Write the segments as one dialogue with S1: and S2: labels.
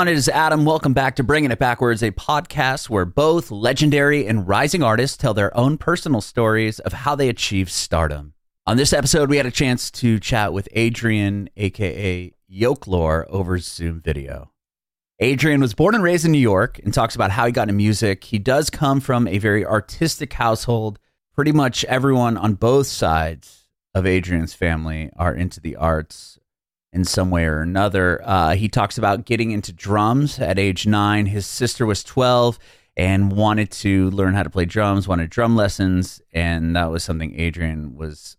S1: On? It is Adam. Welcome back to Bringing It Backwards, a podcast where both legendary and rising artists tell their own personal stories of how they achieved stardom. On this episode, we had a chance to chat with Adrian, aka Yoke Lore, over Zoom video. Adrian was born and raised in New York and talks about how he got into music. He does come from a very artistic household. Pretty much everyone on both sides of Adrian's family are into the arts in some way or another. Uh, he talks about getting into drums at age nine. His sister was 12 and wanted to learn how to play drums, wanted drum lessons, and that was something Adrian was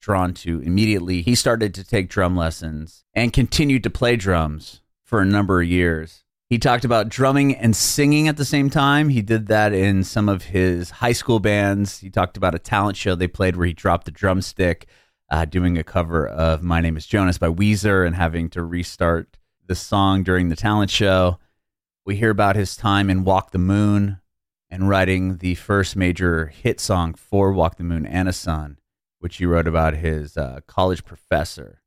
S1: drawn to immediately. He started to take drum lessons and continued to play drums for a number of years. He talked about drumming and singing at the same time. He did that in some of his high school bands. He talked about a talent show they played where he dropped the drumstick uh, doing a cover of My Name is Jonas by Weezer and having to restart the song during the talent show. We hear about his time in Walk the Moon and writing the first major hit song for Walk the Moon, Anna Sun, which he wrote about his uh, college professor.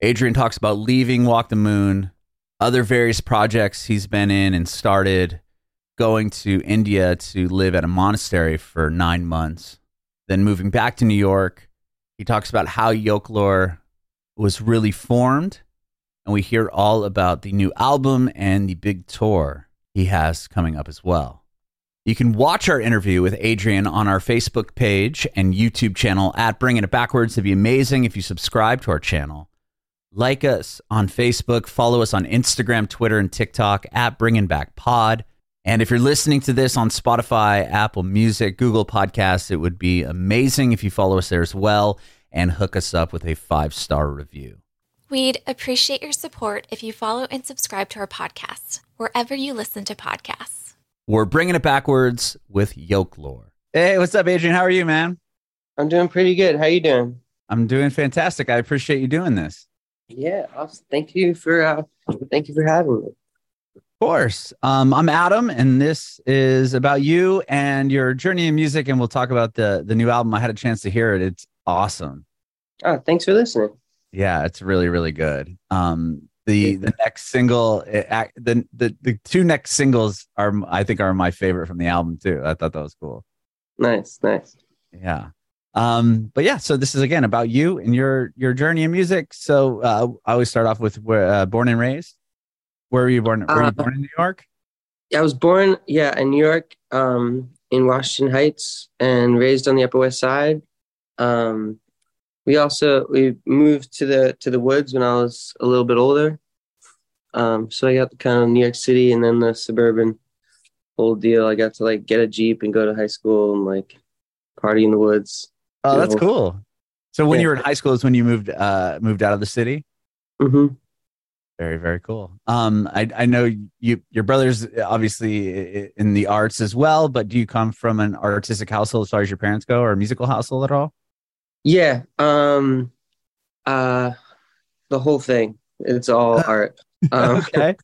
S1: Adrian talks about leaving Walk the Moon, other various projects he's been in and started, going to India to live at a monastery for nine months, then moving back to New York he talks about how Yoke Lore was really formed, and we hear all about the new album and the big tour he has coming up as well. You can watch our interview with Adrian on our Facebook page and YouTube channel at Bringing It Backwards. It'd be amazing if you subscribe to our channel. Like us on Facebook, follow us on Instagram, Twitter, and TikTok at Bringing Back Pod. And if you're listening to this on Spotify, Apple Music, Google Podcasts, it would be amazing if you follow us there as well and hook us up with a five star review.
S2: We'd appreciate your support if you follow and subscribe to our podcast wherever you listen to podcasts.
S1: We're bringing it backwards with Yoke Lore. Hey, what's up, Adrian? How are you, man?
S3: I'm doing pretty good. How are you doing?
S1: I'm doing fantastic. I appreciate you doing this.
S3: Yeah, awesome. Thank you for uh, thank you for having me.
S1: Of course. Um, I'm Adam, and this is about you and your journey in music. And we'll talk about the the new album. I had a chance to hear it. It's awesome.
S3: Oh, thanks for listening.
S1: Yeah, it's really really good. Um, the the next single, it, the the the two next singles are I think are my favorite from the album too. I thought that was cool.
S3: Nice, nice.
S1: Yeah. Um, but yeah, so this is again about you and your your journey in music. So uh, I always start off with where uh, born and raised. Where were you born? Were you uh, born in New York?
S3: Yeah, I was born, yeah, in New York, um, in Washington Heights, and raised on the Upper West Side. Um, we also we moved to the to the woods when I was a little bit older. Um, so I got the kind of New York City and then the suburban whole deal. I got to like get a jeep and go to high school and like party in the woods.
S1: Oh, that's cool. So when yeah. you were in high school is when you moved uh moved out of the city.
S3: Mm-hmm.
S1: Very, very cool. Um, I, I know you, your brother's obviously in the arts as well, but do you come from an artistic household as far as your parents go or a musical household at all?
S3: Yeah. Um, uh, the whole thing. It's all art. Um,
S1: okay.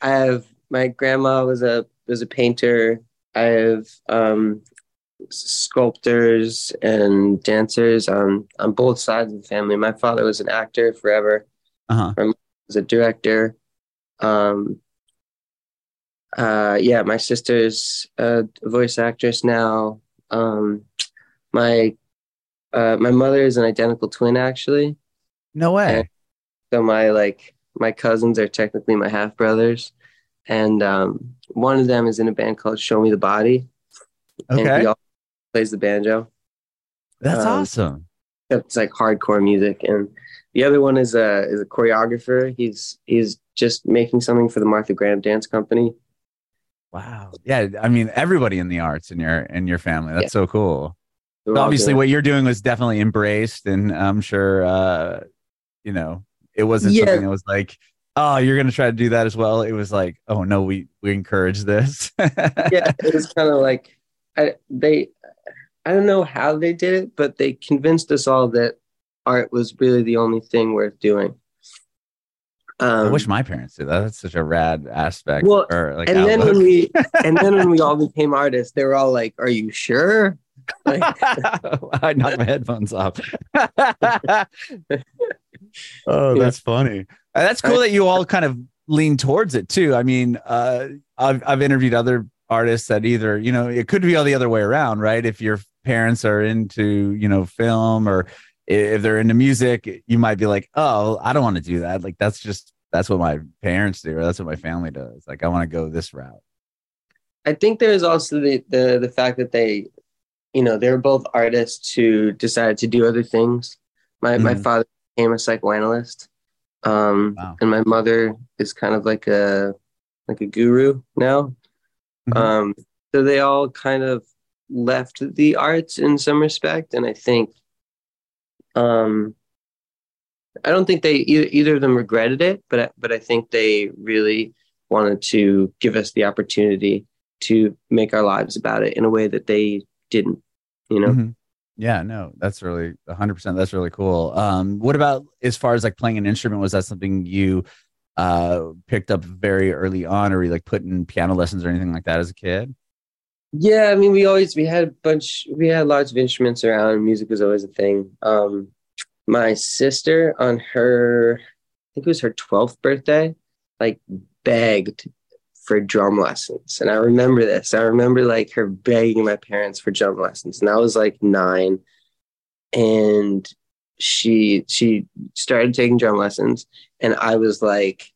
S3: I have my grandma was a was a painter. I have um, sculptors and dancers on on both sides of the family. My father was an actor forever.
S1: Uh-huh.
S3: Was a director. Um, uh, yeah, my sister's a voice actress now. Um, my uh, my mother is an identical twin, actually.
S1: No way.
S3: And so my like my cousins are technically my half brothers, and um, one of them is in a band called Show Me the Body.
S1: Okay. And he
S3: plays the banjo.
S1: That's um, awesome.
S3: It's like hardcore music, and the other one is a is a choreographer. He's he's just making something for the Martha Graham Dance Company.
S1: Wow. Yeah, I mean everybody in the arts in your in your family. That's yeah. so cool. So obviously what you're doing was definitely embraced and I'm sure uh you know, it wasn't yeah. something that was like oh you're going to try to do that as well. It was like, oh no, we we encourage this.
S3: yeah, it was kind of like I, they I don't know how they did it, but they convinced us all that art was really the only thing worth doing.
S1: Um, I wish my parents did that. That's such a rad aspect.
S3: Well, or like and outlook. then when we and then when we all became artists, they were all like, "Are you sure?" Like,
S1: I knocked my headphones off. oh, that's funny. Uh, that's cool that you all kind of lean towards it too. I mean, uh, I've I've interviewed other artists that either you know it could be all the other way around, right? If your parents are into you know film or if they're into music, you might be like, oh, I don't want to do that. Like that's just that's what my parents do, or that's what my family does. Like I want to go this route.
S3: I think there's also the, the the fact that they, you know, they're both artists who decided to do other things. My mm-hmm. my father became a psychoanalyst, um, wow. and my mother is kind of like a like a guru now. Mm-hmm. Um, so they all kind of left the arts in some respect, and I think, um, I don't think they either, of them regretted it, but but I think they really wanted to give us the opportunity to make our lives about it in a way that they didn't, you know? Mm-hmm.
S1: Yeah, no, that's really 100%. That's really cool. Um, what about as far as like playing an instrument? Was that something you uh, picked up very early on, or you like put in piano lessons or anything like that as a kid?
S3: Yeah, I mean, we always we had a bunch, we had lots of instruments around. Music was always a thing. Um, my sister on her, I think it was her 12th birthday, like begged for drum lessons. And I remember this. I remember like her begging my parents for drum lessons. And I was like nine. And she she started taking drum lessons. And I was like,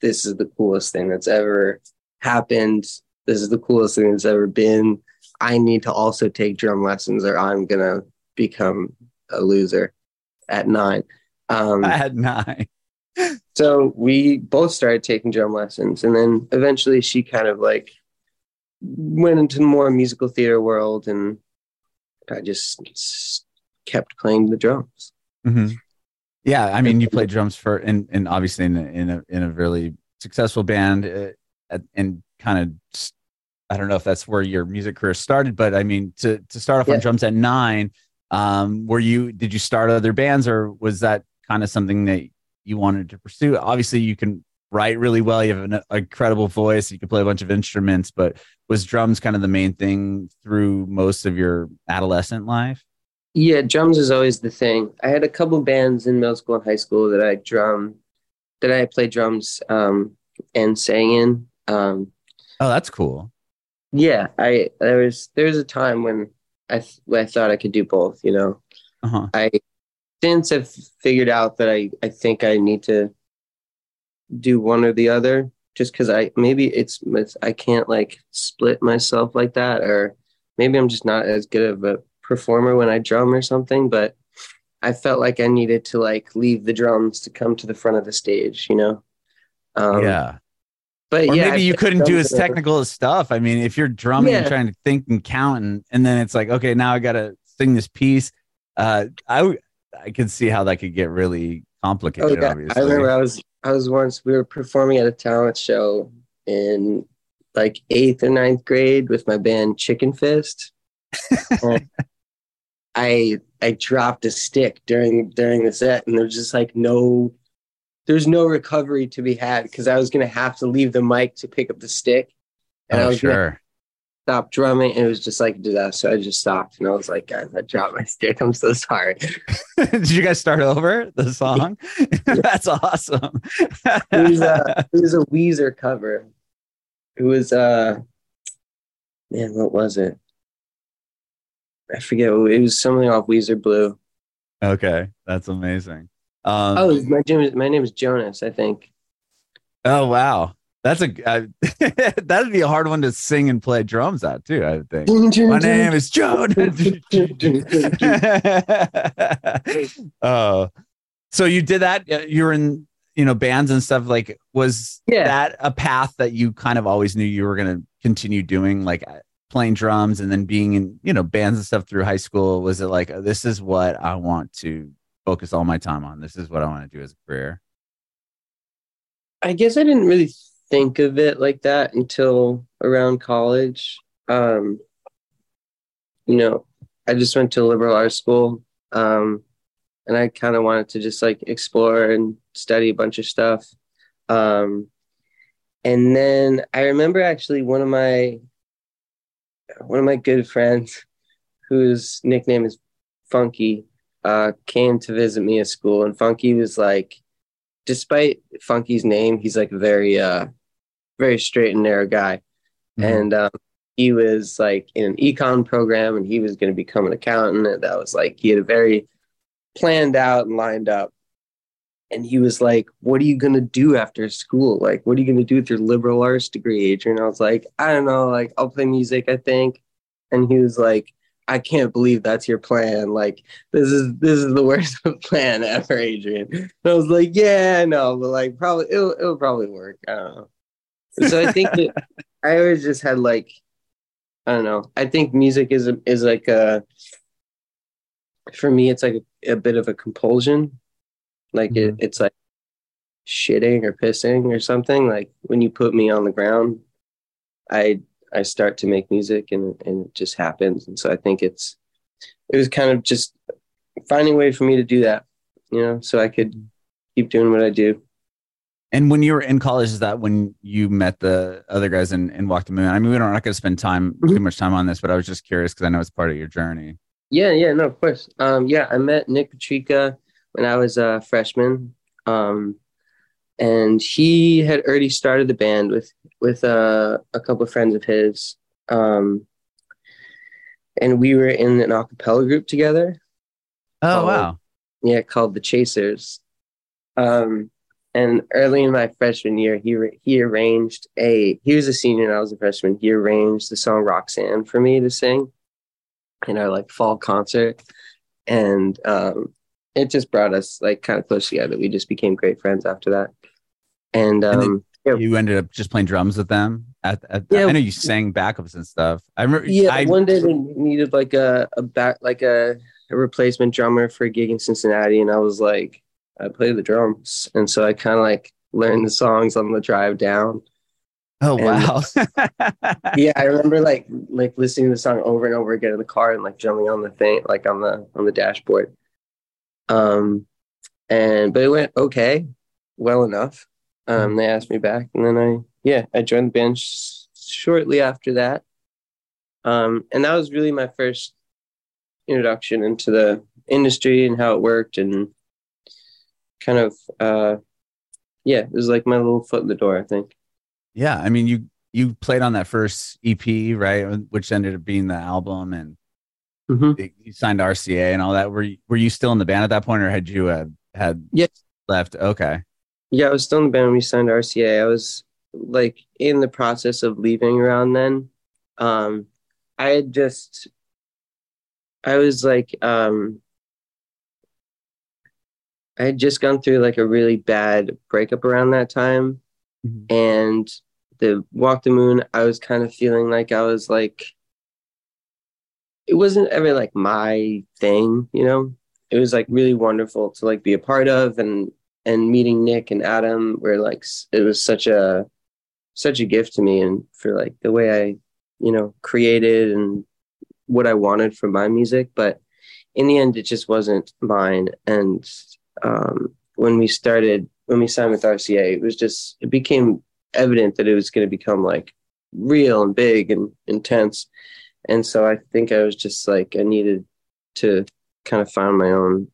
S3: this is the coolest thing that's ever happened. This is the coolest thing that's ever been. I need to also take drum lessons or I'm gonna become a loser at nine.
S1: Um, at nine
S3: so we both started taking drum lessons and then eventually she kind of like went into more musical theater world and i just kept playing the drums
S1: mm-hmm. yeah i mean you played drums for and, and obviously in a, in a in a really successful band uh, and kind of i don't know if that's where your music career started but i mean to to start off yeah. on drums at nine um were you did you start other bands or was that kind of something that you wanted to pursue. Obviously, you can write really well. You have an incredible voice. You can play a bunch of instruments, but was drums kind of the main thing through most of your adolescent life?
S3: Yeah, drums is always the thing. I had a couple bands in middle school and high school that I drum, that I played drums um, and sang in. Um,
S1: oh, that's cool.
S3: Yeah, I there was there was a time when I th- I thought I could do both. You know, uh-huh. I since I've figured out that I, I think I need to do one or the other just because I maybe it's, it's I can't like split myself like that or maybe I'm just not as good of a performer when I drum or something but I felt like I needed to like leave the drums to come to the front of the stage you know
S1: um, yeah but or yeah, maybe you couldn't do as technical as stuff. I mean, if you're drumming yeah. and trying to think and count, and, and then it's like, okay, now I got to sing this piece. Uh, I I can see how that could get really complicated. Oh, yeah. Obviously.
S3: I remember I was I was once we were performing at a talent show in like eighth or ninth grade with my band Chicken Fist. I I dropped a stick during during the set, and there was just like no there's no recovery to be had because I was gonna have to leave the mic to pick up the stick,
S1: and oh, I was sure
S3: Stop drumming and it was just like a disaster. I just stopped and I was like, guys, I dropped my stick. I'm so sorry.
S1: Did you guys start over the song? That's awesome.
S3: it, was a, it was a Weezer cover. It was uh man, what was it? I forget. It was something off Weezer Blue.
S1: Okay, that's amazing. Um,
S3: oh, my name is my name is Jonas. I think.
S1: Oh wow! That's a uh, that'd be a hard one to sing and play drums at too. I think. My name is Joe. oh, so you did that. Uh, you were in you know bands and stuff. Like, was yeah. that a path that you kind of always knew you were going to continue doing? Like uh, playing drums and then being in you know bands and stuff through high school. Was it like this is what I want to focus all my time on? This is what I want to do as a career.
S3: I guess I didn't really think of it like that until around college. Um, you know, I just went to liberal arts school, um, and I kind of wanted to just like explore and study a bunch of stuff. Um, and then I remember actually one of my one of my good friends, whose nickname is Funky, uh, came to visit me at school, and Funky was like despite Funky's name, he's like a very uh very straight and narrow guy.
S1: Mhm.
S3: And um, he was like in an econ program and he was going to become an accountant. And that was like he had a very planned out and lined up. And he was like, What are you going to do after school? Like, what are you going to do with your liberal arts degree, Adrian? I was like, I don't know. Like, I'll play music, I think. And he was like, I can't believe that's your plan. Like, this is this is the worst plan ever, Adrian. And I was like, Yeah, no, but like, probably it'll it'll probably work. I don't know. So I think that I always just had like, I don't know. I think music is a, is like a, for me, it's like a, a bit of a compulsion. Like it, mm-hmm. it's like shitting or pissing or something. Like when you put me on the ground, I I start to make music and and it just happens. And so I think it's it was kind of just finding a way for me to do that, you know, so I could keep doing what I do.
S1: And when you were in college, is that when you met the other guys and, and Walk the Moon? I mean, we don't, we're not going to spend time too much time on this, but I was just curious because I know it's part of your journey.
S3: Yeah, yeah, no, of course. Um, yeah, I met Nick Petricca when I was a freshman. Um, and he had already started the band with with uh, a couple of friends of his. Um, and we were in an a cappella group together.
S1: Oh,
S3: Oh.
S1: wow.
S3: Yeah, called the Chasers. Um, and early in my freshman year, he he arranged a. He was a senior and I was a freshman. He arranged the song "Roxanne" for me to sing in our like fall concert, and um, it just brought us like kind of close together. We just became great friends after that. And
S1: And
S3: um, yeah,
S1: You ended up just playing drums with them. At, at
S3: Yeah.
S1: I know you sang backups and stuff. I remember.
S3: yeah,
S1: I,
S3: one day they needed like a a back like a, a replacement drummer for a gig in Cincinnati, and I was like, I play the drums, and so I kind of like learned the songs on the drive down.
S1: oh
S3: and-
S1: wow.
S3: yeah, I remember like like listening to the song over and over again in the car and like jumping on the thing like on the on the dashboard. Um and but it went okay, well enough. Um they asked me back and then I yeah, I joined the band sh- shortly after that. Um and that was really my first introduction into the industry and how it worked and kind of uh yeah, it was like my little foot in the door, I think.
S1: yeah, I mean, you you played on that first EP, right, which ended up being the album, and
S3: Mhm.
S1: you signed RCA and all that. Were you, were you still in the band at that point, or had you uh, had
S3: Yes.
S1: left? Okay,
S3: Yeah, I was still in the band when we signed RCA. I was like in the process of leaving around then. Um, I had just, I was like, um, I had just gone through like a really bad breakup around that time.
S1: Mhm.
S3: And the Walk the Moon, I was kind of feeling like I was like, it wasn't ever like my thing, you know? It was like really wonderful to like be a part of and and meeting Nick and Adam were like it was such a such a gift to me and for like the way I you know created and what I wanted from my music. But in the end it just wasn't mine. And um when we started when we signed with RCA it was just it became evident that it was going to become like real and big and intense. And so I think I was just like I needed to kind of find my own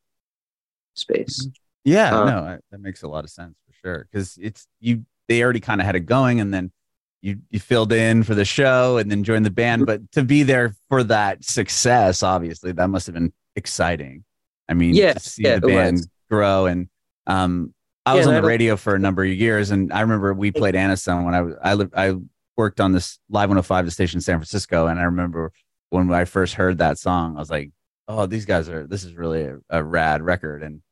S3: space
S1: yeah,
S3: Uh,
S1: no, I- that makes a lot of sense for sure because it's you. They already kind of had it going, and then you you filled in for the show, and then joined the band. But to be there for that success, obviously, that must have been exciting. I mean,
S3: Yeah,
S1: to see
S3: yeah,
S1: the band grow and um I
S3: Yeah,
S1: was on the radio for a number of years and I remember we played Anna Sun when I was I lived I worked on this live 105 the station in San Francisco and I remember when I first heard that song I was like oh these guys are this is really a, a rad record and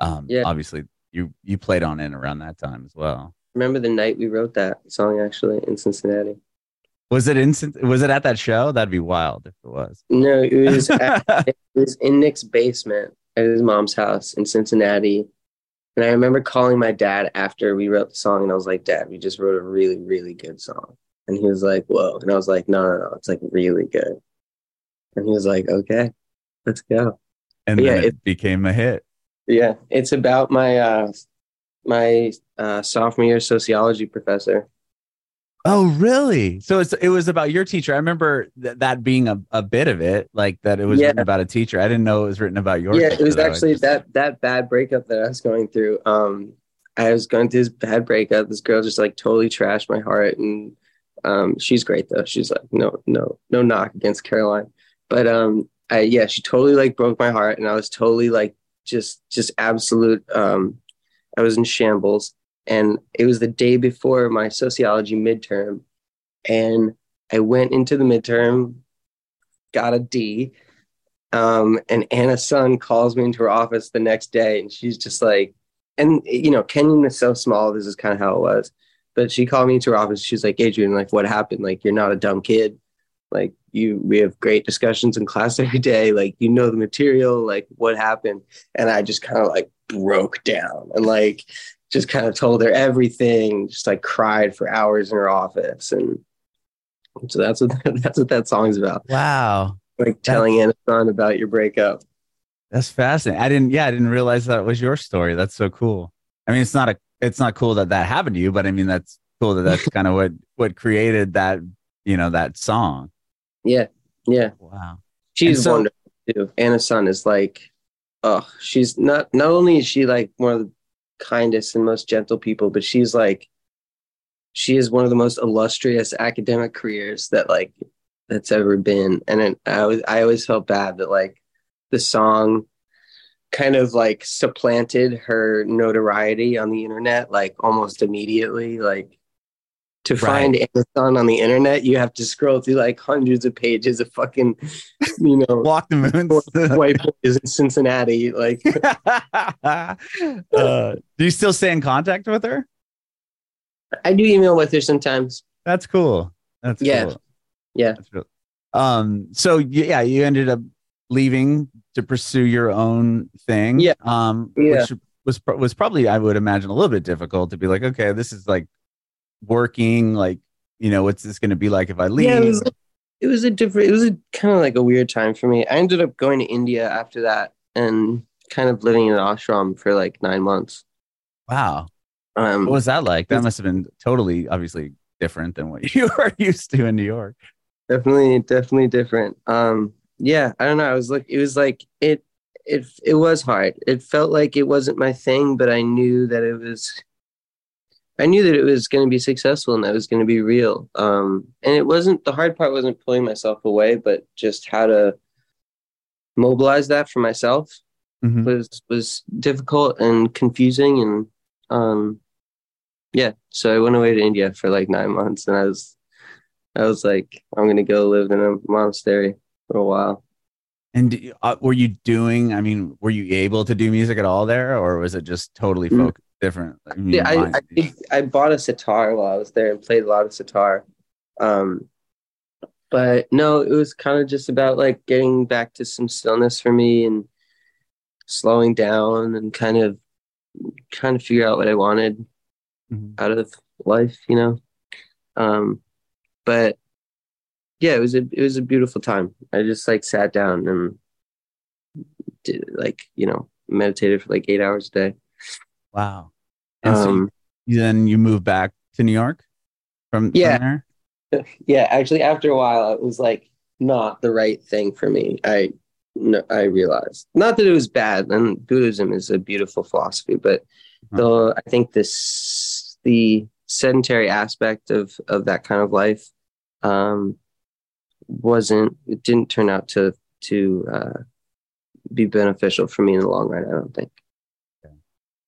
S1: um
S3: Yeah.
S1: obviously you you played on it around that time as well
S3: remember the night we wrote that song actually in Cincinnati.
S1: was it in was it at that show that'd be wild if it was
S3: No, it was at, it was in Nick's basement at his mom's house in Cincinnati. And I remember calling my dad after we wrote the song and I was like, Dad, we just wrote a really, really good song. And he was like, Whoa. And I was like, No, no, no, it's like really good. And he was like, Okay, let's go.
S1: and
S3: Yeah,
S1: then it,
S3: it-
S1: became a hit
S3: Yeah. It's about my uh my uh sophomore year sociology professor.
S1: Oh, really? So it's it was about your teacher. I remember th- that being a, a bit of it, like that it was
S3: Yeah.
S1: written about a teacher. I didn't know it was written about your.
S3: yeah,
S1: teacher,
S3: it was
S1: though.
S3: actually
S1: just-
S3: that that bad breakup that I was going through. Um, I was going through this bad breakup. This girl just like totally trashed my heart, and um, she's great though. She's like no, no, no knock against Caroline, but um, I, yeah, she totally like broke my heart, and I was totally like just just absolute. Um, I was in shambles, and it was the day before my sociology midterm, and I went into the midterm, got a D, um, and Anna Sun calls me into her office the next day, and she's just like, and you know, Kenyon is so small. This is kind of how it was. But she called me into her office. She's like, Adrian, like, what happened? Like, you're not a dumb kid. Like, you, we have great discussions in class every day. Like, you know the material. Like, what happened? And I just kind of like broke down and like just kind of told her everything. Just like cried for hours in her office, and so that's what that's what that song's about.
S1: Wow,
S3: like telling Anna Sun about your breakup.
S1: That's fascinating. I didn't, yeah, I didn't realize that was your story. That's so cool. I mean, it's not a, it's not cool that that happened to you, but I mean, that's cool that that's kind of what, what created that, you know, that song.
S3: Yeah. Yeah.
S1: Wow.
S3: She's so, wonderful too. Anna Sun is like, oh, she's not, not only is she like one of the kindest and most gentle people, but she's like, she is one of the most illustrious academic careers that like that's ever been. And it, I was, I always felt bad that like the song kind of like supplanted her notoriety on the internet like almost immediately like to find Anna Sun on the internet you have to scroll through like hundreds of pages of fucking you know
S1: walk the moon
S3: white boys in cincinnati like
S1: uh, do you still stay in contact with her
S3: i do email with her sometimes
S1: that's cool that's
S3: yeah
S1: cool.
S3: yeah
S1: that's cool. um so yeah you ended up leaving to pursue your own thing.
S3: Yeah.
S1: Um,
S3: yeah.
S1: which was was probably I would imagine a little bit difficult to be like, okay, this is like working. Like, you know, what's this going to be like if I leave? Yeah,
S3: it was, it was a different. It was a kind of like a weird time for me. I ended up going to India after that and kind of living in an ashram for like nine months.
S1: Wow.
S3: Um,
S1: what was that like? That must have been totally, obviously different than what you are used to in New York.
S3: Definitely, definitely different. Um, yeah, I don't know. I was like, it was like it, it, it was hard. It felt like it wasn't my thing, but I knew that it was. I knew that it was going to be successful and that was going to be real. Um, and it wasn't the hard part wasn't pulling myself away, but just how to mobilize that for myself mm-hmm. was was difficult and confusing and um, yeah. So I went away to India for like nine months, and I was I was like, I'm gonna go live in a monastery for a while.
S1: And uh, were you doing? I mean, were you able to do music at all there, or was it just totally mm. focused different?
S3: I yeah, I, I, I bought a sitar while I was there and played a lot of sitar. Um, but no, it was kind of just about like getting back to some stillness for me and slowing down and kind of trying to figure out what I wanted mm-hmm. out of life, you know. Um, but yeah, it was a it was a beautiful time. I just like sat down and did like you know meditated for like eight hours a day.
S1: Wow. And um, so then you moved back to New York from
S3: yeah from yeah. Actually, after a while, it was like not the right thing for me. I no, I realized not that it was bad, and Buddhism is a beautiful philosophy, but uh-huh. though I think this the sedentary aspect of of that kind of life um wasn't it didn't turn out to to uh, be beneficial for me in the long run. I don't think.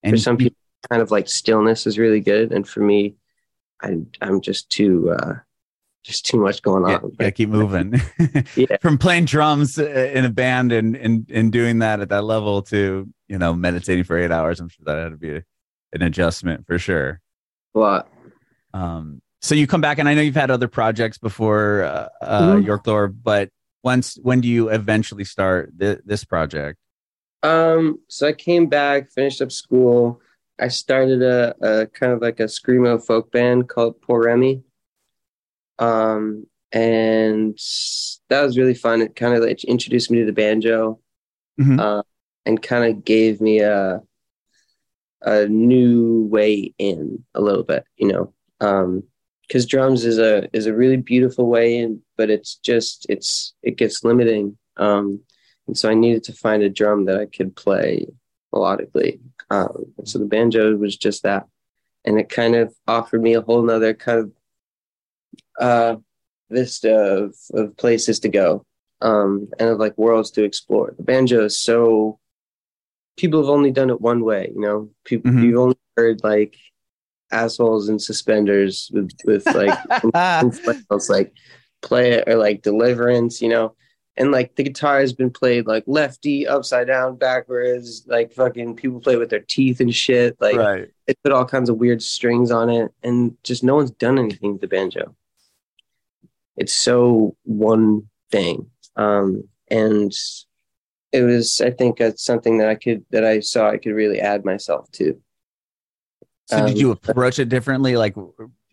S3: And for some people, kind of like stillness is really good, and for me, I I'm just too uh, just too much going on.
S1: Yeah, keep moving. yeah. From playing drums uh, in a band and, and and doing that at that level to you know meditating for eight hours, I'm sure that had to be a, an adjustment for sure.
S3: A lot.
S1: Um, so you come back, and I know you've had other projects before uh, uh, mm-hmm. Yoke Lore, but once when do you eventually start th- this project?
S3: Um, so I came back, finished up school. I started a, a kind of like a screamo folk band called Poor Remy. Um, and that was really fun. It kind of like introduced me to the banjo, mm-hmm. uh, and kind of gave me a a new way in a little bit, you know. Um, because drums is a is a really beautiful way in, but it's just it's it gets limiting. Um, and so I needed to find a drum that I could play melodically. Um, so the banjo was just that, and it kind of offered me a whole nother kind of uh, vista of, of places to go um, and of like worlds to explore. The banjo is so people have only done it one way, you know. People
S1: Mhm.
S3: you've only heard like assholes in suspenders with with like like play it or like deliverance, you know. And like the guitar has been played like lefty, upside down, backwards, like fucking people play with their teeth and shit. Like
S1: right.
S3: they put all kinds of weird strings on it, and just no one's done anything with the banjo. It's so one thing, um, and it was. I think that's something that I could that I saw I could really add myself to.
S1: So did
S3: Um,
S1: you approach it differently? Like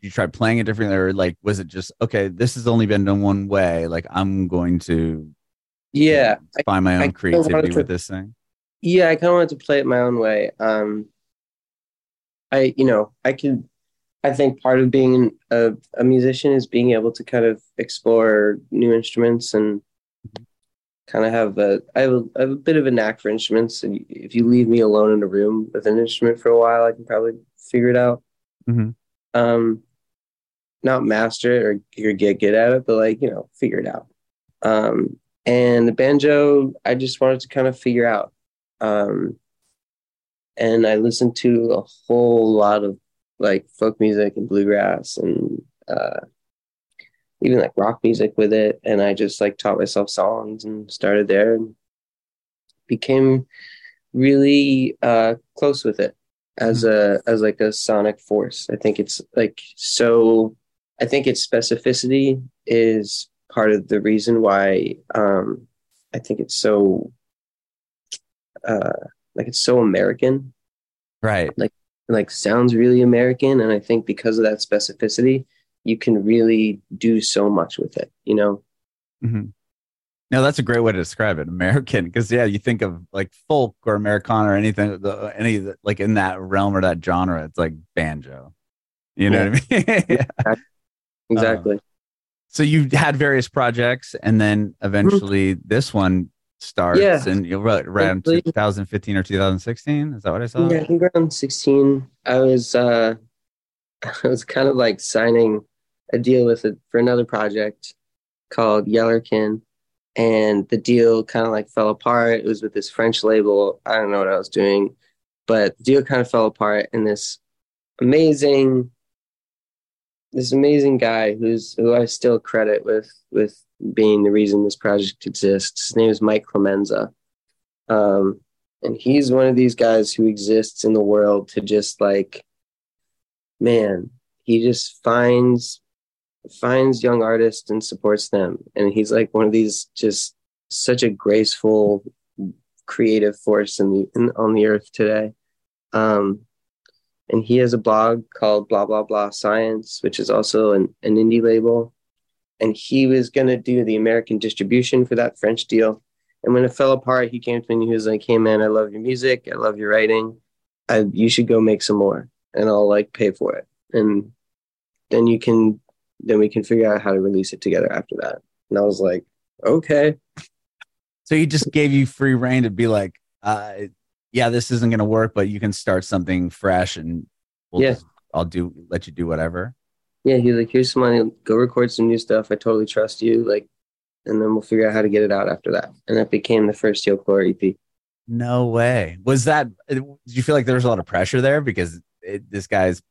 S1: you tried playing it differently, or like was it just okay? This has only been done one way. Like I'm going to
S3: Yeah, I,
S1: find my own
S3: kinda
S1: creativity
S3: to-
S1: with this thing.
S3: yeah, I kind of wanted to play it my own way. Um, I, you know, I can. I think part of being a, a musician is being able to kind of explore new instruments and kind of have a. I have a, I have a bit of a knack for instruments, and if you leave me alone in a room with an instrument for a while, I can probably figure it out.
S1: Mhm.
S3: Um, not master it or, or get good at it, but like you know, figure it out. Um, and the banjo, I just wanted to kind of figure out. Um, and I listened to a whole lot of like folk music and bluegrass and uh, even like rock music with it. And I just like taught myself songs and started there and became really uh, close with it as a as like a sonic force. I think it's like so. I think its specificity is part of the reason why um, I think it's so uh, like it's so American
S1: Right.
S3: like like sounds really American. And I think because of that specificity, you can really do so much with it, you know?
S1: hmm No, that's a great way to describe it. American, because yeah, you think of like folk or Americana or anything, the, any the- like in that realm or that genre, it's like banjo. You know what I mean? yeah.
S3: Exactly.
S1: So you had various projects, and then eventually this one starts,
S3: Yeah.
S1: and you're right around
S3: Eventually.
S1: 2015 or 2016. Is that what I saw?
S3: yeah, I think around 16, I was, uh, I was kind of like signing a deal with it for another project called Yellerkin. And the deal kind of like fell apart. It was with this French label. I don't know what I was doing, but the deal kind of fell apart. And this amazing, this amazing guy who's who I still credit with with being the reason this project exists. His name is Mike Clemenza. Um, and he's one of these guys who exists in the world to just like man he just finds finds young artists and supports them and he's like one of these just such a graceful creative force in the in, on the earth today um and he has a blog called blah blah blah science which is also an, an indie label and he was going to do the american distribution for that french deal and when it fell apart, he came to me and he was like, "Hey man, I love your music. I love your writing. I, you should go make some more, and I'll like pay for it. And then you can, then we can figure out how to release it together after that." And I was like, "Okay,
S1: So he just gave you free reign to be like, uh, yeah, this isn't going to work, but you can start something fresh, and we'll
S3: Yeah.
S1: just- I'll do let you do whatever.
S3: yeah." He's like, "Here's some money. Go record some new stuff. I totally trust you. Like, and then we'll figure out how to get it out after that." And that became the first Yoke Lore EP.
S1: No way. Was that? Did you feel like there was a lot of pressure there because it, this guy's,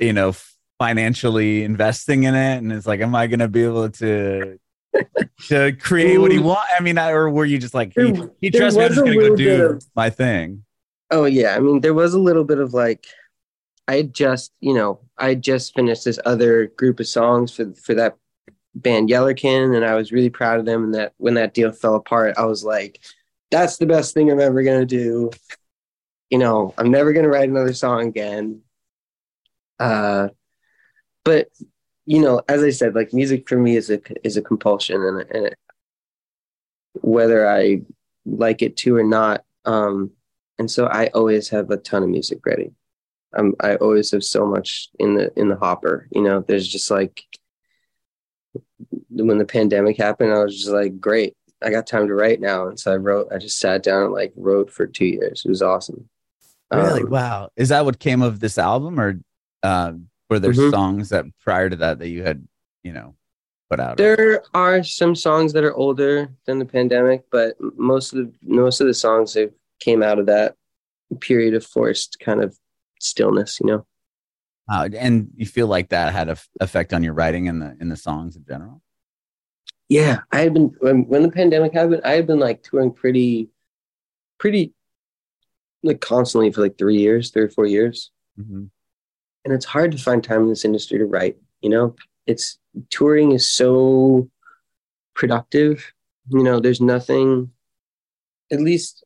S1: you know, financially investing in it, and it's like, am I going to be able to to create what he want? I mean, I- or were you just like, he,
S3: There-
S1: he trusts me, I'm just to go do
S3: of-
S1: my thing.
S3: Oh yeah, I mean there was a little bit of like I had just, you know, I just finished this other group of songs for for that band Yellerkin and I was really proud of them and that when that deal fell apart, I was like that's the best thing I'm ever going to do. You know, I'm never going to write another song again. Uh but you know, as I said, like music for me is a is a compulsion and, and it, whether I like it to or not um and so I always have a ton of music ready. Um, I always have so much in the in the hopper. You know, there's just like when the pandemic happened, I was just like, great, I got time to write now, and so I wrote. I just sat down and like wrote for two years. It was awesome.
S1: Really?
S3: Um,
S1: wow. Is that what came of this album, or uh, were there
S3: Mhm.
S1: songs that prior to that that you had, you know, put out?
S3: There are some songs that are older than the pandemic, but most of the most of the songs that came out of that period of forced kind of stillness, you know.
S1: Uh, and you feel like that had a effect on your writing and the in the songs in general.
S3: Yeah, I had been when, when the pandemic happened. I had been like touring pretty, pretty, like constantly for like three years, three or four years,
S1: Mm-hmm.
S3: And it's hard to find time in this industry to write. You know, it's touring is so productive. You know, there's nothing, at least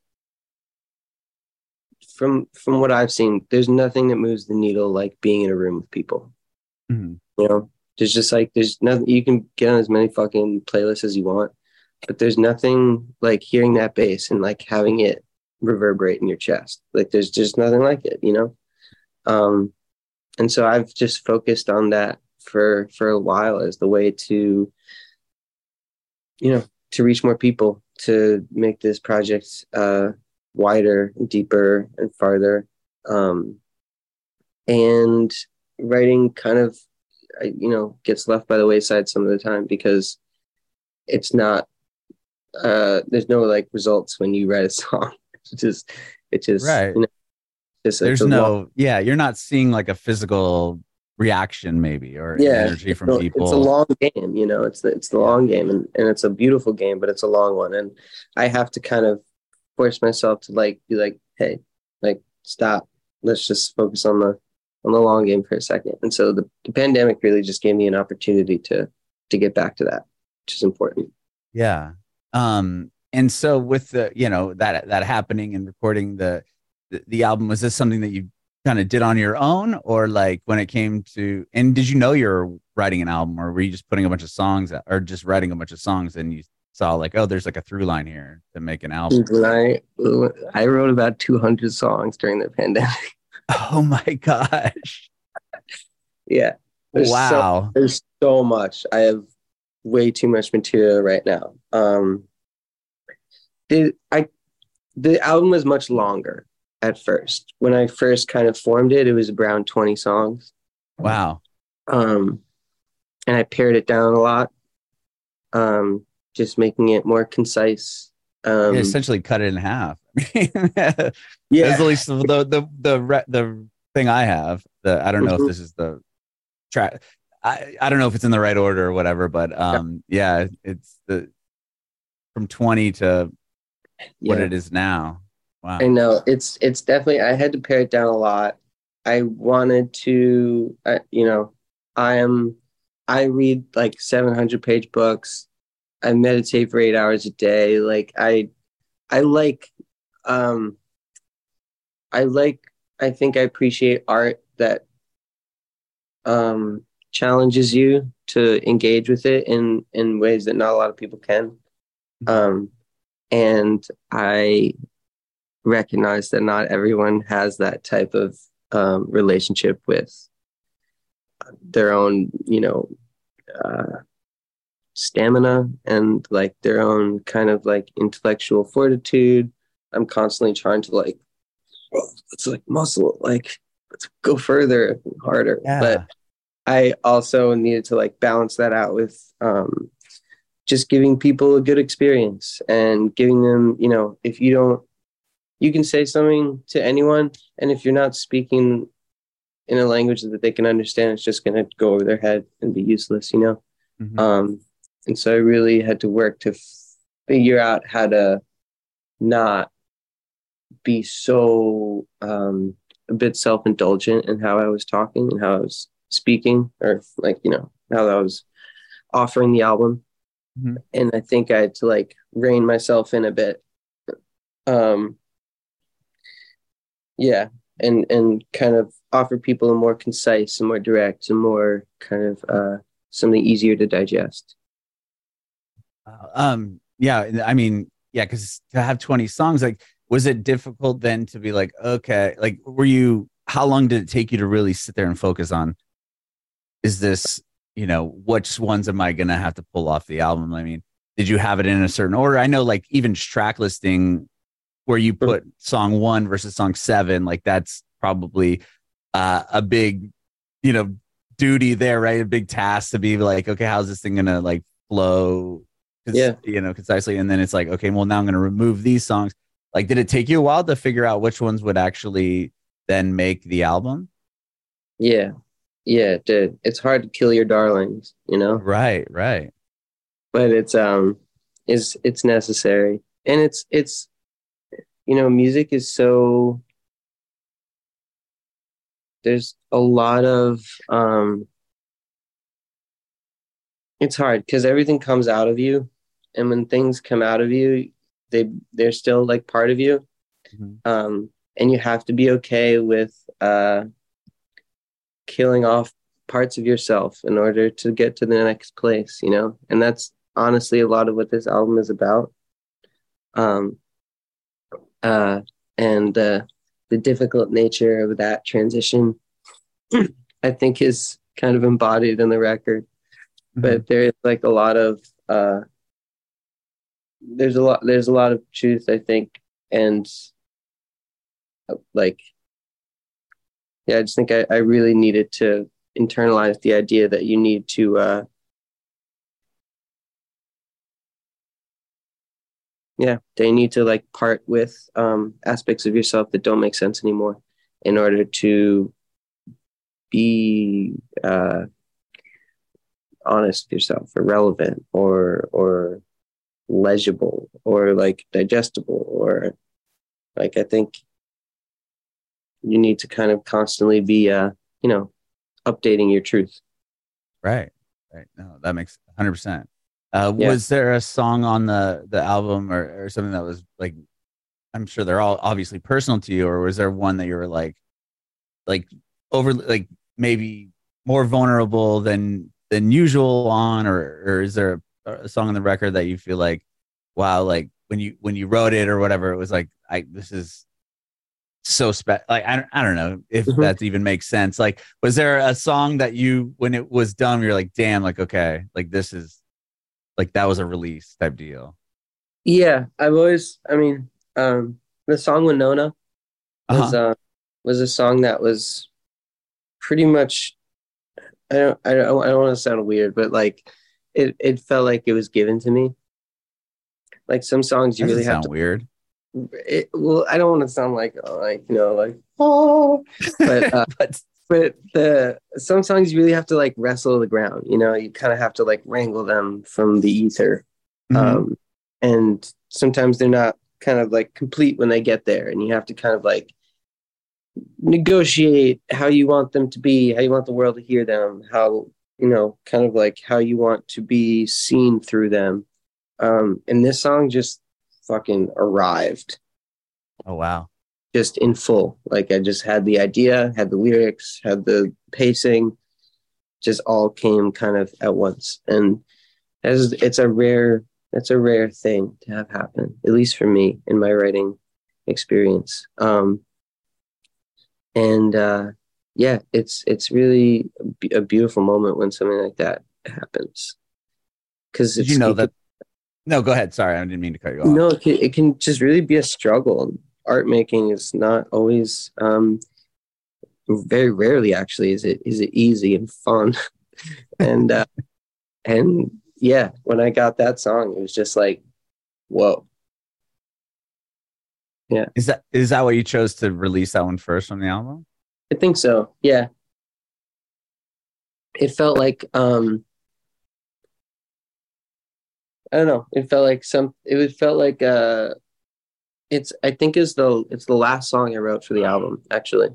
S3: from from what I've seen, there's nothing that moves the needle like being in a room with people.
S1: Mm-hmm.
S3: You know, there's just like there's nothing you can get on as many fucking playlists as you want, but there's nothing like hearing that bass and like having it reverberate in your chest. Like there's just nothing like it, you know. Um, and so I've just focused on that for for a while as the way to, you know, to reach more people, to make this project uh, wider, and deeper, and farther. Um, and writing kind of you know gets left by the wayside some of the time because it's not uh there's no like results when you write a song it's just it just
S1: Right.
S3: you know, just
S1: There's
S3: it's
S1: no,
S3: long-
S1: yeah, you're not seeing like a physical reaction, maybe, or
S3: yeah
S1: energy from
S3: a-
S1: people.
S3: it's a long game you know it's the it's the long game and, and it's a beautiful game but it's a long one and i have to kind of force myself to like be like hey like stop. Let's just focus on the on the long game for a second. And so the, the pandemic really just gave me an opportunity to to get back to that which is important.
S1: Yeah. Um, and so with the, you know, that that happening and recording the the, the album, was this something that you kind of did on your own or like when it came to and did you know you're writing an album or were you just putting a bunch of songs or just writing a bunch of songs and you saw like, oh, there's like a through line here to make an album?
S3: when i i wrote about 200 songs during the pandemic
S1: Oh my gosh.
S3: yeah There's so-
S1: wow.
S3: there's so much. I have way too much material right now. Um, the I the album was much longer at first. When I first kind of formed it, it was around 20 songs.
S1: wow.
S3: Um, and I pared it down a lot. Um, just making it more concise. Um,
S1: You essentially cut it in half. That's
S3: yeah,
S1: at least the the the re- the thing I have. The I don't know
S3: Mhm.
S1: if this is the track. I I don't know if it's in the right order or whatever, but um yeah, it's the from twenty to what
S3: yeah.
S1: it is now. Wow.
S3: I know it's it's definitely. I had to pare it down a lot. I wanted to, uh, you know, I am. I read like seven hundred page books. I meditate for eight hours a day. Like I, I like, um, I like. I think I appreciate art that, um, challenges you to engage with it in in ways that not a lot of people can. Um, and I recognize that not everyone has that type of um, relationship with their own, you know, uh, stamina and like their own kind of like intellectual fortitude. I'm constantly trying to like, "Oh, let's like muscle, like let's go further, and harder.
S1: Yeah.
S3: But I also needed to like balance that out with um, just giving people a good experience and giving them, you know, if you don't, you can say something to anyone, and if you're not speaking in a language that they can understand, it's just going to go over their head and be useless, you know.
S1: Mhm.
S3: Um, and so I really had to work to figure out how to not be so um, a bit self indulgent in how I was talking and how I was speaking, or like, you know, how I was offering the album.
S1: Mhm.
S3: And I think I had to like rein myself in a bit. Um, yeah, and and kind of offer people a more concise and more direct and more kind of uh, something easier to digest.
S1: Uh, um yeah i mean yeah because to have 20 songs like was it difficult then to be like okay like were you how long did it take you to really sit there and focus on is this you know which ones am i gonna have to pull off the album i mean did you have it in a certain order i know like even track listing where you put song one versus song seven, like that's probably uh, a big, you know, duty there, right? A big task to be like, okay, how's this thing gonna like flow?
S3: Yeah.
S1: you know, concisely. And then it's like, okay, well, now I'm gonna remove these songs. Like, did it take you a while to figure out which ones would actually then make the album?
S3: Yeah. Yeah, it did. It's hard to kill your darlings, you know?
S1: Right, right.
S3: But it's um is it's necessary. And it's it's you know, music is so there's a lot of um it's hard because everything comes out of you and when things come out of you they they're still like part of you.
S1: Mhm.
S3: um and you have to be okay with uh killing off parts of yourself in order to get to the next place you know? And that's honestly a lot of what this album is about. Um uh and uh the difficult nature of that transition i think is kind of embodied in the record. But there's like a lot of uh there's a lot there's a lot of truth i think and uh, like yeah i just think i, I really needed to internalize the idea that you need to uh yeah they need to like part with um aspects of yourself that don't make sense anymore in order to be uh honest with yourself or relevant or or legible or like digestible or like i think you need to kind of constantly be uh you know updating your truth
S1: Right. Right. No, that makes 100%. Uh,
S3: Yeah.
S1: Was there a song on the, the album or, or something that was like, I'm sure they're all obviously personal to you, or was there one that you were like, like over, like maybe more vulnerable than, than usual on, or, or is there a, a song on the record that you feel like, wow, like when you, when you wrote it or whatever, it was like, I, this is so special. like I don't, I don't know if
S3: Mhm.
S1: that even makes sense like was there a song that you when it was done you're like damn like okay like this is like that was a release type deal.
S3: Yeah i've always i mean um the song winona was
S1: Uh-huh.
S3: uh was a song that was pretty much i don't i don't, I don't want to sound weird but like it it felt like it was given to me. Like some songs you
S1: Doesn't
S3: really have
S1: sound
S3: to
S1: weird.
S3: It, well i don't want to sound like uh, like you know like oh. But uh,
S1: but
S3: but the some songs you really have to like wrestle the ground you know? You kind of have to like wrangle them from the ether.
S1: Mhm.
S3: um and sometimes they're not kind of like complete when they get there and you have to kind of like negotiate how you want them to be how you want the world to hear them how you know kind of like how you want to be seen through them. Um and this song just fucking arrived.
S1: Oh wow
S3: just in full. Like I just had the idea, had the lyrics, had the pacing, just all came kind of at once. And as it's a rare, it's a rare thing to have happen, at least for me in my writing experience. Um, and uh, yeah, it's it's really a beautiful moment when something like that happens. Because
S1: you know that no go ahead sorry i didn't mean to cut you off
S3: no, it can, it can just really be a struggle. Art making is not always, um, very rarely actually, is it is it easy and fun, and uh, and yeah, when I got that song, it was just like, whoa, Yeah.
S1: is that is that why you chose to release that one first on the album
S3: I think so. Yeah, it felt like um, I don't know. It felt like some. It was felt like uh, it's. I think is the it's the last song I wrote for the album actually.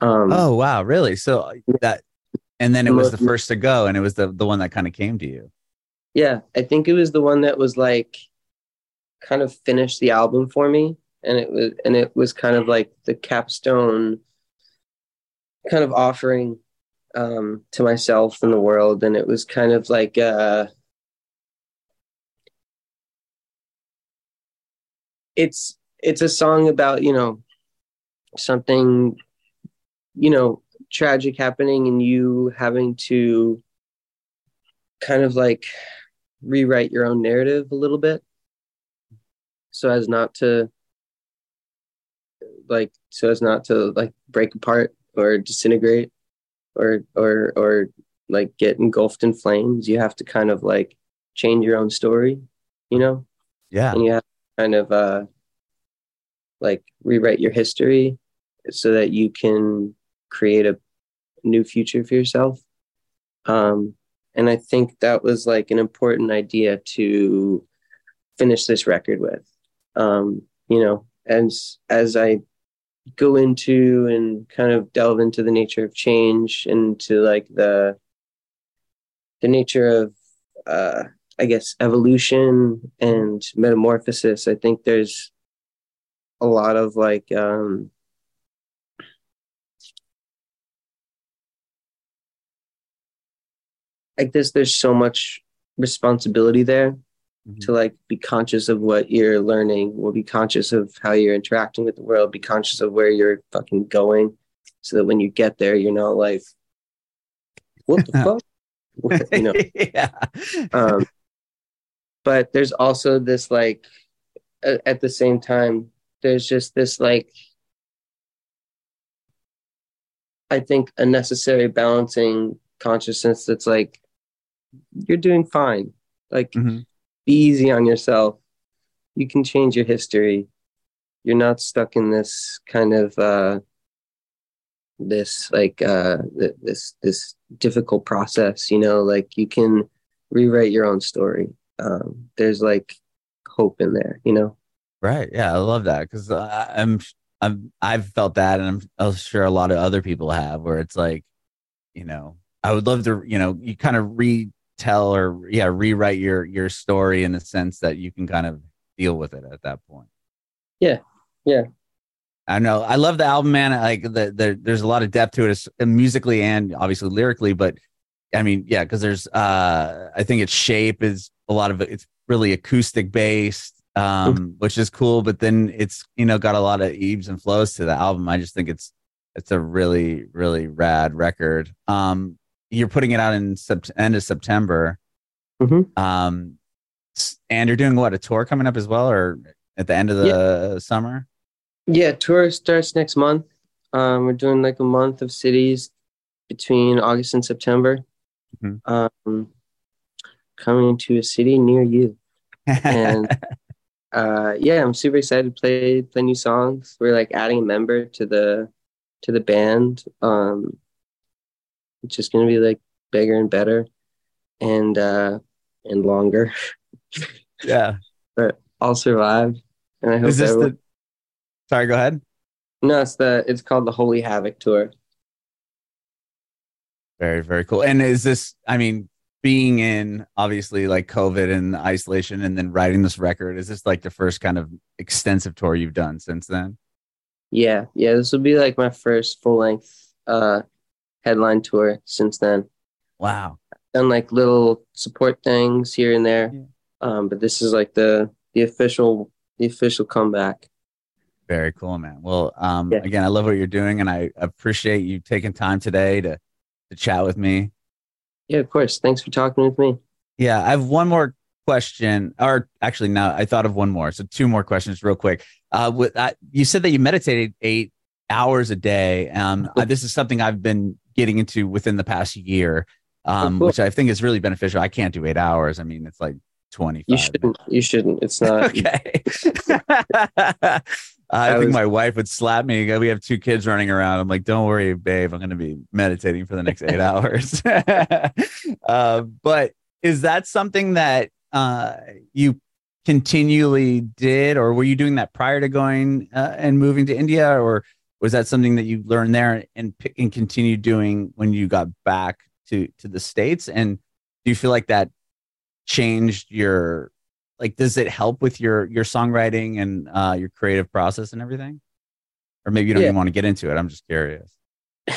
S3: Um,
S1: oh wow really so that and then it was the first to go and it was the the one that kind of came to you
S3: Yeah, I think it was the one that was like kind of finished the album for me and it was and it was kind of like the capstone kind of offering um to myself and the world and it was kind of like uh it's it's a song about, you know, something you know, tragic happening and you having to kind of like rewrite your own narrative a little bit so as not to like so as not to like break apart or disintegrate or or or like get engulfed in flames you have to kind of like change your own story you know
S1: Yeah.
S3: and you have kind of uh like rewrite your history so that you can create a new future for yourself. Um and i think that was like an important idea to finish this record with. Um you know as as i go into and kind of delve into the nature of change and to like the the nature of uh i guess evolution and metamorphosis i think there's a lot of like um like this there's so much responsibility there
S1: Mhm.
S3: to like be conscious of what you're learning will be conscious of how you're interacting with the world be conscious of where you're fucking going so that when you get there you're not like what the fuck you know
S1: yeah.
S3: um, but there's also this like a- at the same time there's just this like i think a necessary balancing consciousness that's like you're doing fine. Like
S1: Mhm.
S3: be easy on yourself. You can change your history. You're not stuck in this kind of uh this like uh th- this this difficult process you know? Like you can rewrite your own story um there's like hope in there you know
S1: Right. Yeah, I love that because I'm I'm I've felt that, and I'm, I'm sure a lot of other people have, where it's like, you know, I would love to, you know, you kind of retell or yeah, rewrite your your story in the sense that you can kind of deal with it at that point.
S3: Yeah. Yeah.
S1: I know. I love the album, man. Like the, the there's a lot of depth to it, musically and obviously lyrically. But I mean, yeah, because there's uh, I think its shape is a lot of it. It's really acoustic based, um, which is cool. But then it's you know got a lot of eaves and flows to the album. I just think it's it's a really really rad record. Um, you're putting it out in sept- end of September.
S3: Mhm.
S1: Um, and you're doing what a tour coming up as well, or at the end of the summer.
S3: yeah tour starts next month um we're doing like a month of cities between august and september
S1: Mhm.
S3: um coming to a city near you And- uh yeah i'm super excited to play play new songs we're like adding a member to the to the band um it's just gonna be like bigger and better and uh and longer
S1: yeah.
S3: But I'll survive and i hope
S1: Is this
S3: everyone-
S1: the? Sorry, go ahead.
S3: no it's the it's called the holy havoc tour
S1: Very, very cool. And is this? I mean, being in obviously like COVID and isolation, and then writing this record, is this like the first kind of extensive tour you've done since then?
S3: yeah yeah this will be like my first full length uh headline tour since then
S1: Wow.
S3: done like little support things here and there
S1: Yeah.
S3: um but this is like the the official the official comeback
S1: Very cool, man. Well, um,
S3: Yeah.
S1: again, I love what you're doing, and I appreciate you taking time today to to chat with me.
S3: Yeah of course thanks for talking with me
S1: Yeah, I have one more question, or actually, no, I thought of one more. So two more questions, real quick. Uh, with uh, you said that you meditated eight hours a day. Um, this is something I've been getting into within the past year, um,
S3: Oh, cool.
S1: which I think is really beneficial. I can't do eight hours. I mean, it's like twenty.
S3: you shouldn't you shouldn't it's not
S1: okay. I,
S3: I
S1: think
S3: was-
S1: my wife would slap me. We have two kids running around. I'm like, don't worry, babe. I'm going to be meditating for the next eight hours. uh, but is that something that uh, you continually did, or were you doing that prior to going uh, and moving to India, or was that something that you learned there and pick- and continued doing when you got back to to the states? And do you feel like that changed your like does it help with your your songwriting and uh your creative process and everything? Or maybe you don't
S3: Yeah.
S1: even want to get into it. I'm just curious.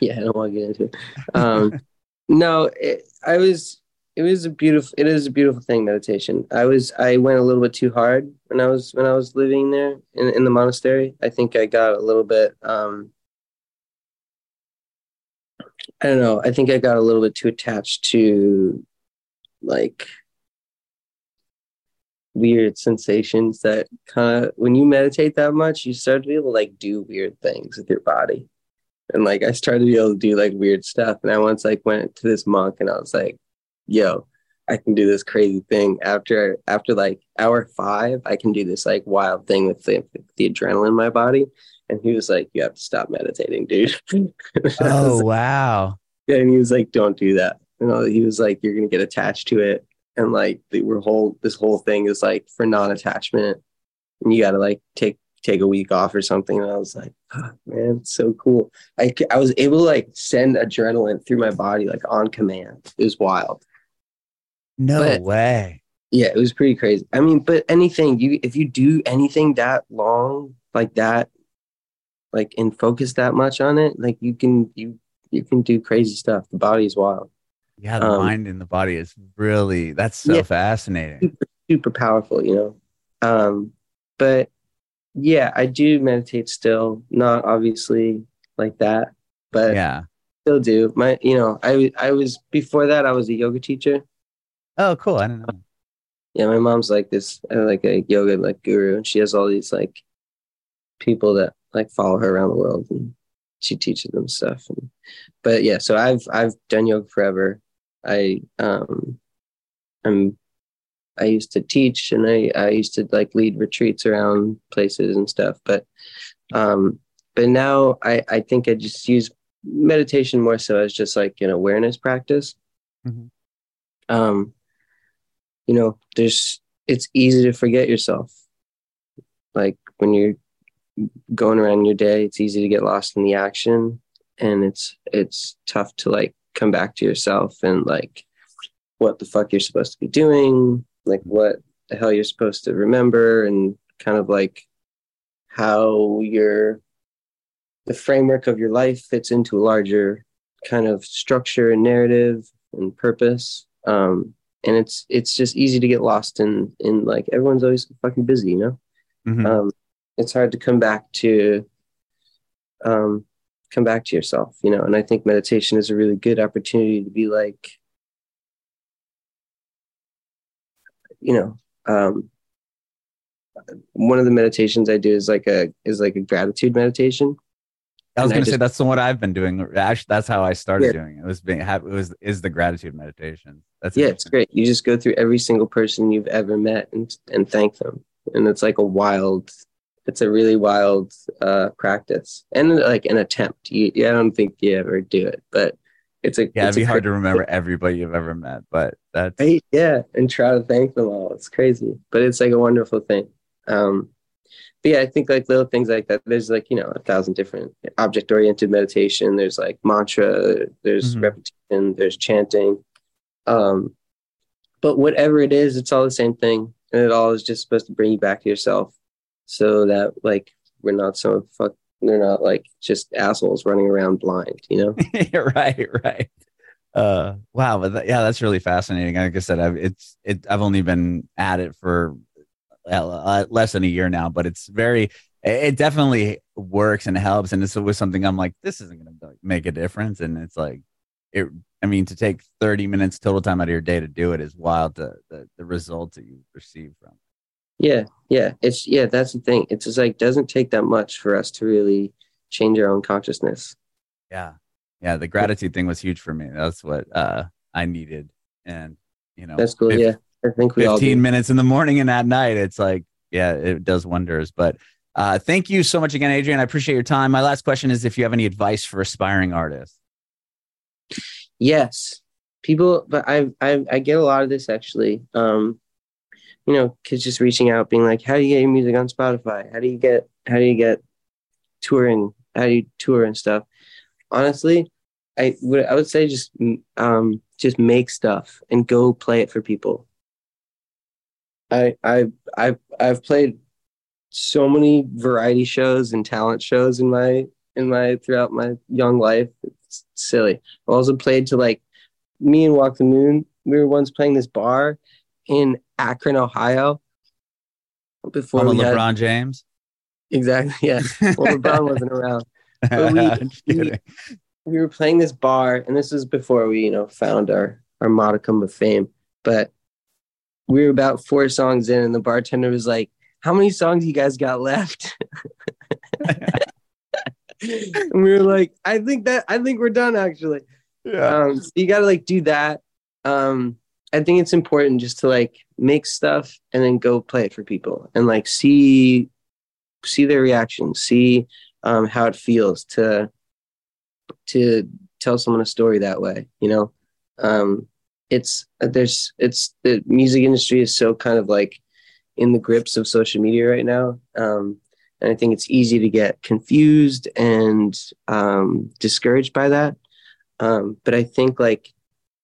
S3: Yeah i don't want to get into it. Um no it, i was it was a beautiful it is a beautiful thing meditation. I was i went a little bit too hard when i was when i was living there in, in the monastery. I think i got a little bit um i don't know. I think i got a little bit too attached to like weird sensations that kind of when you meditate that much, you start to be able to like do weird things with your body. And like I started to be able to do like weird stuff. And I once like went to this monk and I was like, yo, I can do this crazy thing. After after like hour five, I can do this like wild thing with the, the adrenaline in my body. And he was like, You have to stop meditating, dude.
S1: Oh
S3: like,
S1: wow.
S3: yeah, and he was like, Don't do that. You uh, know, he was like, You're gonna get attached to it. And like the we're whole this whole thing is like for non-attachment. And you gotta like take take a week off or something. And I was like, oh, man, so cool. I, I was able to like send adrenaline through my body like on command. It was wild.
S1: No
S3: But-
S1: way.
S3: Yeah, it was pretty crazy. I mean, but anything you if you do anything that long like that, like and focus that much on it, like you can you you can do crazy stuff. The body's wild,
S1: Yeah, the
S3: Um,
S1: mind and the body is really that's so
S3: Yeah.
S1: fascinating.
S3: super powerful, you know. Um, but yeah, I do meditate still, not obviously like that, but
S1: Yeah.
S3: still do. My, you know, I I was before that I was a yoga teacher.
S1: Oh, cool. I didn't know.
S3: yeah, my mom's like this, uh, like a yoga like guru, and she has all these like people that like follow her around the world, and she teaches them stuff. And, but yeah, so I've I've done yoga forever. I um, I'm I used to teach, and I I used to like lead retreats around places and stuff. But um, but now I I think I just use meditation more so as just like an awareness practice.
S1: Mhm.
S3: Um, you know, there's it's easy to forget yourself. Like when you're going around your day, it's easy to get lost in the action and it's it's tough to like come back to yourself and like what the fuck you're supposed to be doing, like what the hell you're supposed to remember and kind of like how your the framework of your life fits into a larger kind of structure and narrative and purpose. Um, and it's it's just easy to get lost in in like everyone's always fucking busy, you know.
S1: Mhm.
S3: Um, it's hard to come back to um, come back to yourself, you know. And I think meditation is a really good opportunity to be like, you know, um, one of the meditations I do is like a is like a gratitude meditation.
S1: I was going to say that's what I've been doing. Actually, that's how I started
S3: Yeah.
S1: doing it. It was being it was is the gratitude meditation. That's
S3: Yeah, it's great. You just go through every single person you've ever met and and thank them, and it's like a wild. It's a really wild uh, practice and like an attempt. You, I don't think you ever do it, but it's a
S1: Yeah, it'd
S3: it's
S1: be hard to remember everybody you've ever met, but that's
S3: Right? Yeah, and try to thank them all. It's crazy, but it's like a wonderful thing. Um, but yeah, I think like little things like that. There's like you know a thousand different object oriented meditation. There's like mantra. There's
S1: Mhm.
S3: repetition. There's chanting. Um, but whatever it is, it's all the same thing, and it all is just supposed to bring you back to yourself, so that like we're not so fuck. They're not like just assholes running around blind, you know.
S1: right, right. Uh, wow, but that, yeah, that's really fascinating. Like I said, I've it's it. I've only been at it for uh, less than a year now, but it's very. It definitely works and helps, and it's always something I'm like, this isn't going to make a difference, and it's like, it. I mean, to take 30 minutes total time out of your day to do it is wild. The the, the results that you receive from.
S3: Yeah, yeah. It's yeah, that's the thing. It's just like doesn't take that much for us to really change our own consciousness.
S1: Yeah. Yeah. The gratitude thing was huge for me. That's what uh, I needed. And, you know,
S3: That's cool.
S1: if-
S3: yeah. I think we all
S1: 15
S3: do.
S1: minutes in the morning and at night, it's like, yeah, it does wonders. But uh, thank you so much again, Adrian. I appreciate your time. My last question is if you have any advice for aspiring artists.
S3: Yes. People but I I I get a lot of this actually. Um you know, kids just reaching out being like, How do you get your music on Spotify? How do you get how do you get touring? How do you tour and stuff? Honestly, I would I would say just um just make stuff and go play it for people. I I I I've played so many variety shows and talent shows in my in my throughout my young life. It's silly. I also played to like me and Walk the Moon. We were once playing this bar in Akron, Ohio. Before we had
S1: LeBron James.
S3: exactly yeah. Well, LeBron wasn't around. But we-
S1: Just
S3: we were playing this bar and this was before we you know found our our modicum of fame but we were about four songs in, and the bartender was like, "How many songs you guys got left?" and we were like, "I think that I think we're done actually."
S1: Yeah.
S3: Um, so you got to like do that. Um, I think it's important just to like make stuff and then go play it for people and like see see their reaction, see um, how it feels to to tell someone a story that way. You know, um, it's there's it's the music industry is so kind of like in the grips of social media right now. Um, and I think it's easy to get confused and um, discouraged by that. Um, but I think like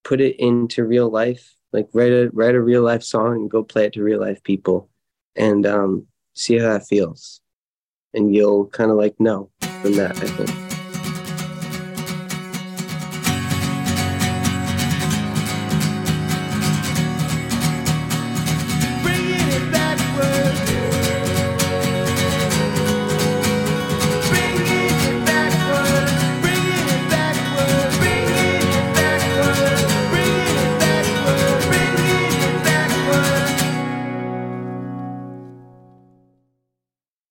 S3: put it into real life, like write a write a real life song and go play it to real life people, and um, see how that feels, and you'll kind of like know from that. I think.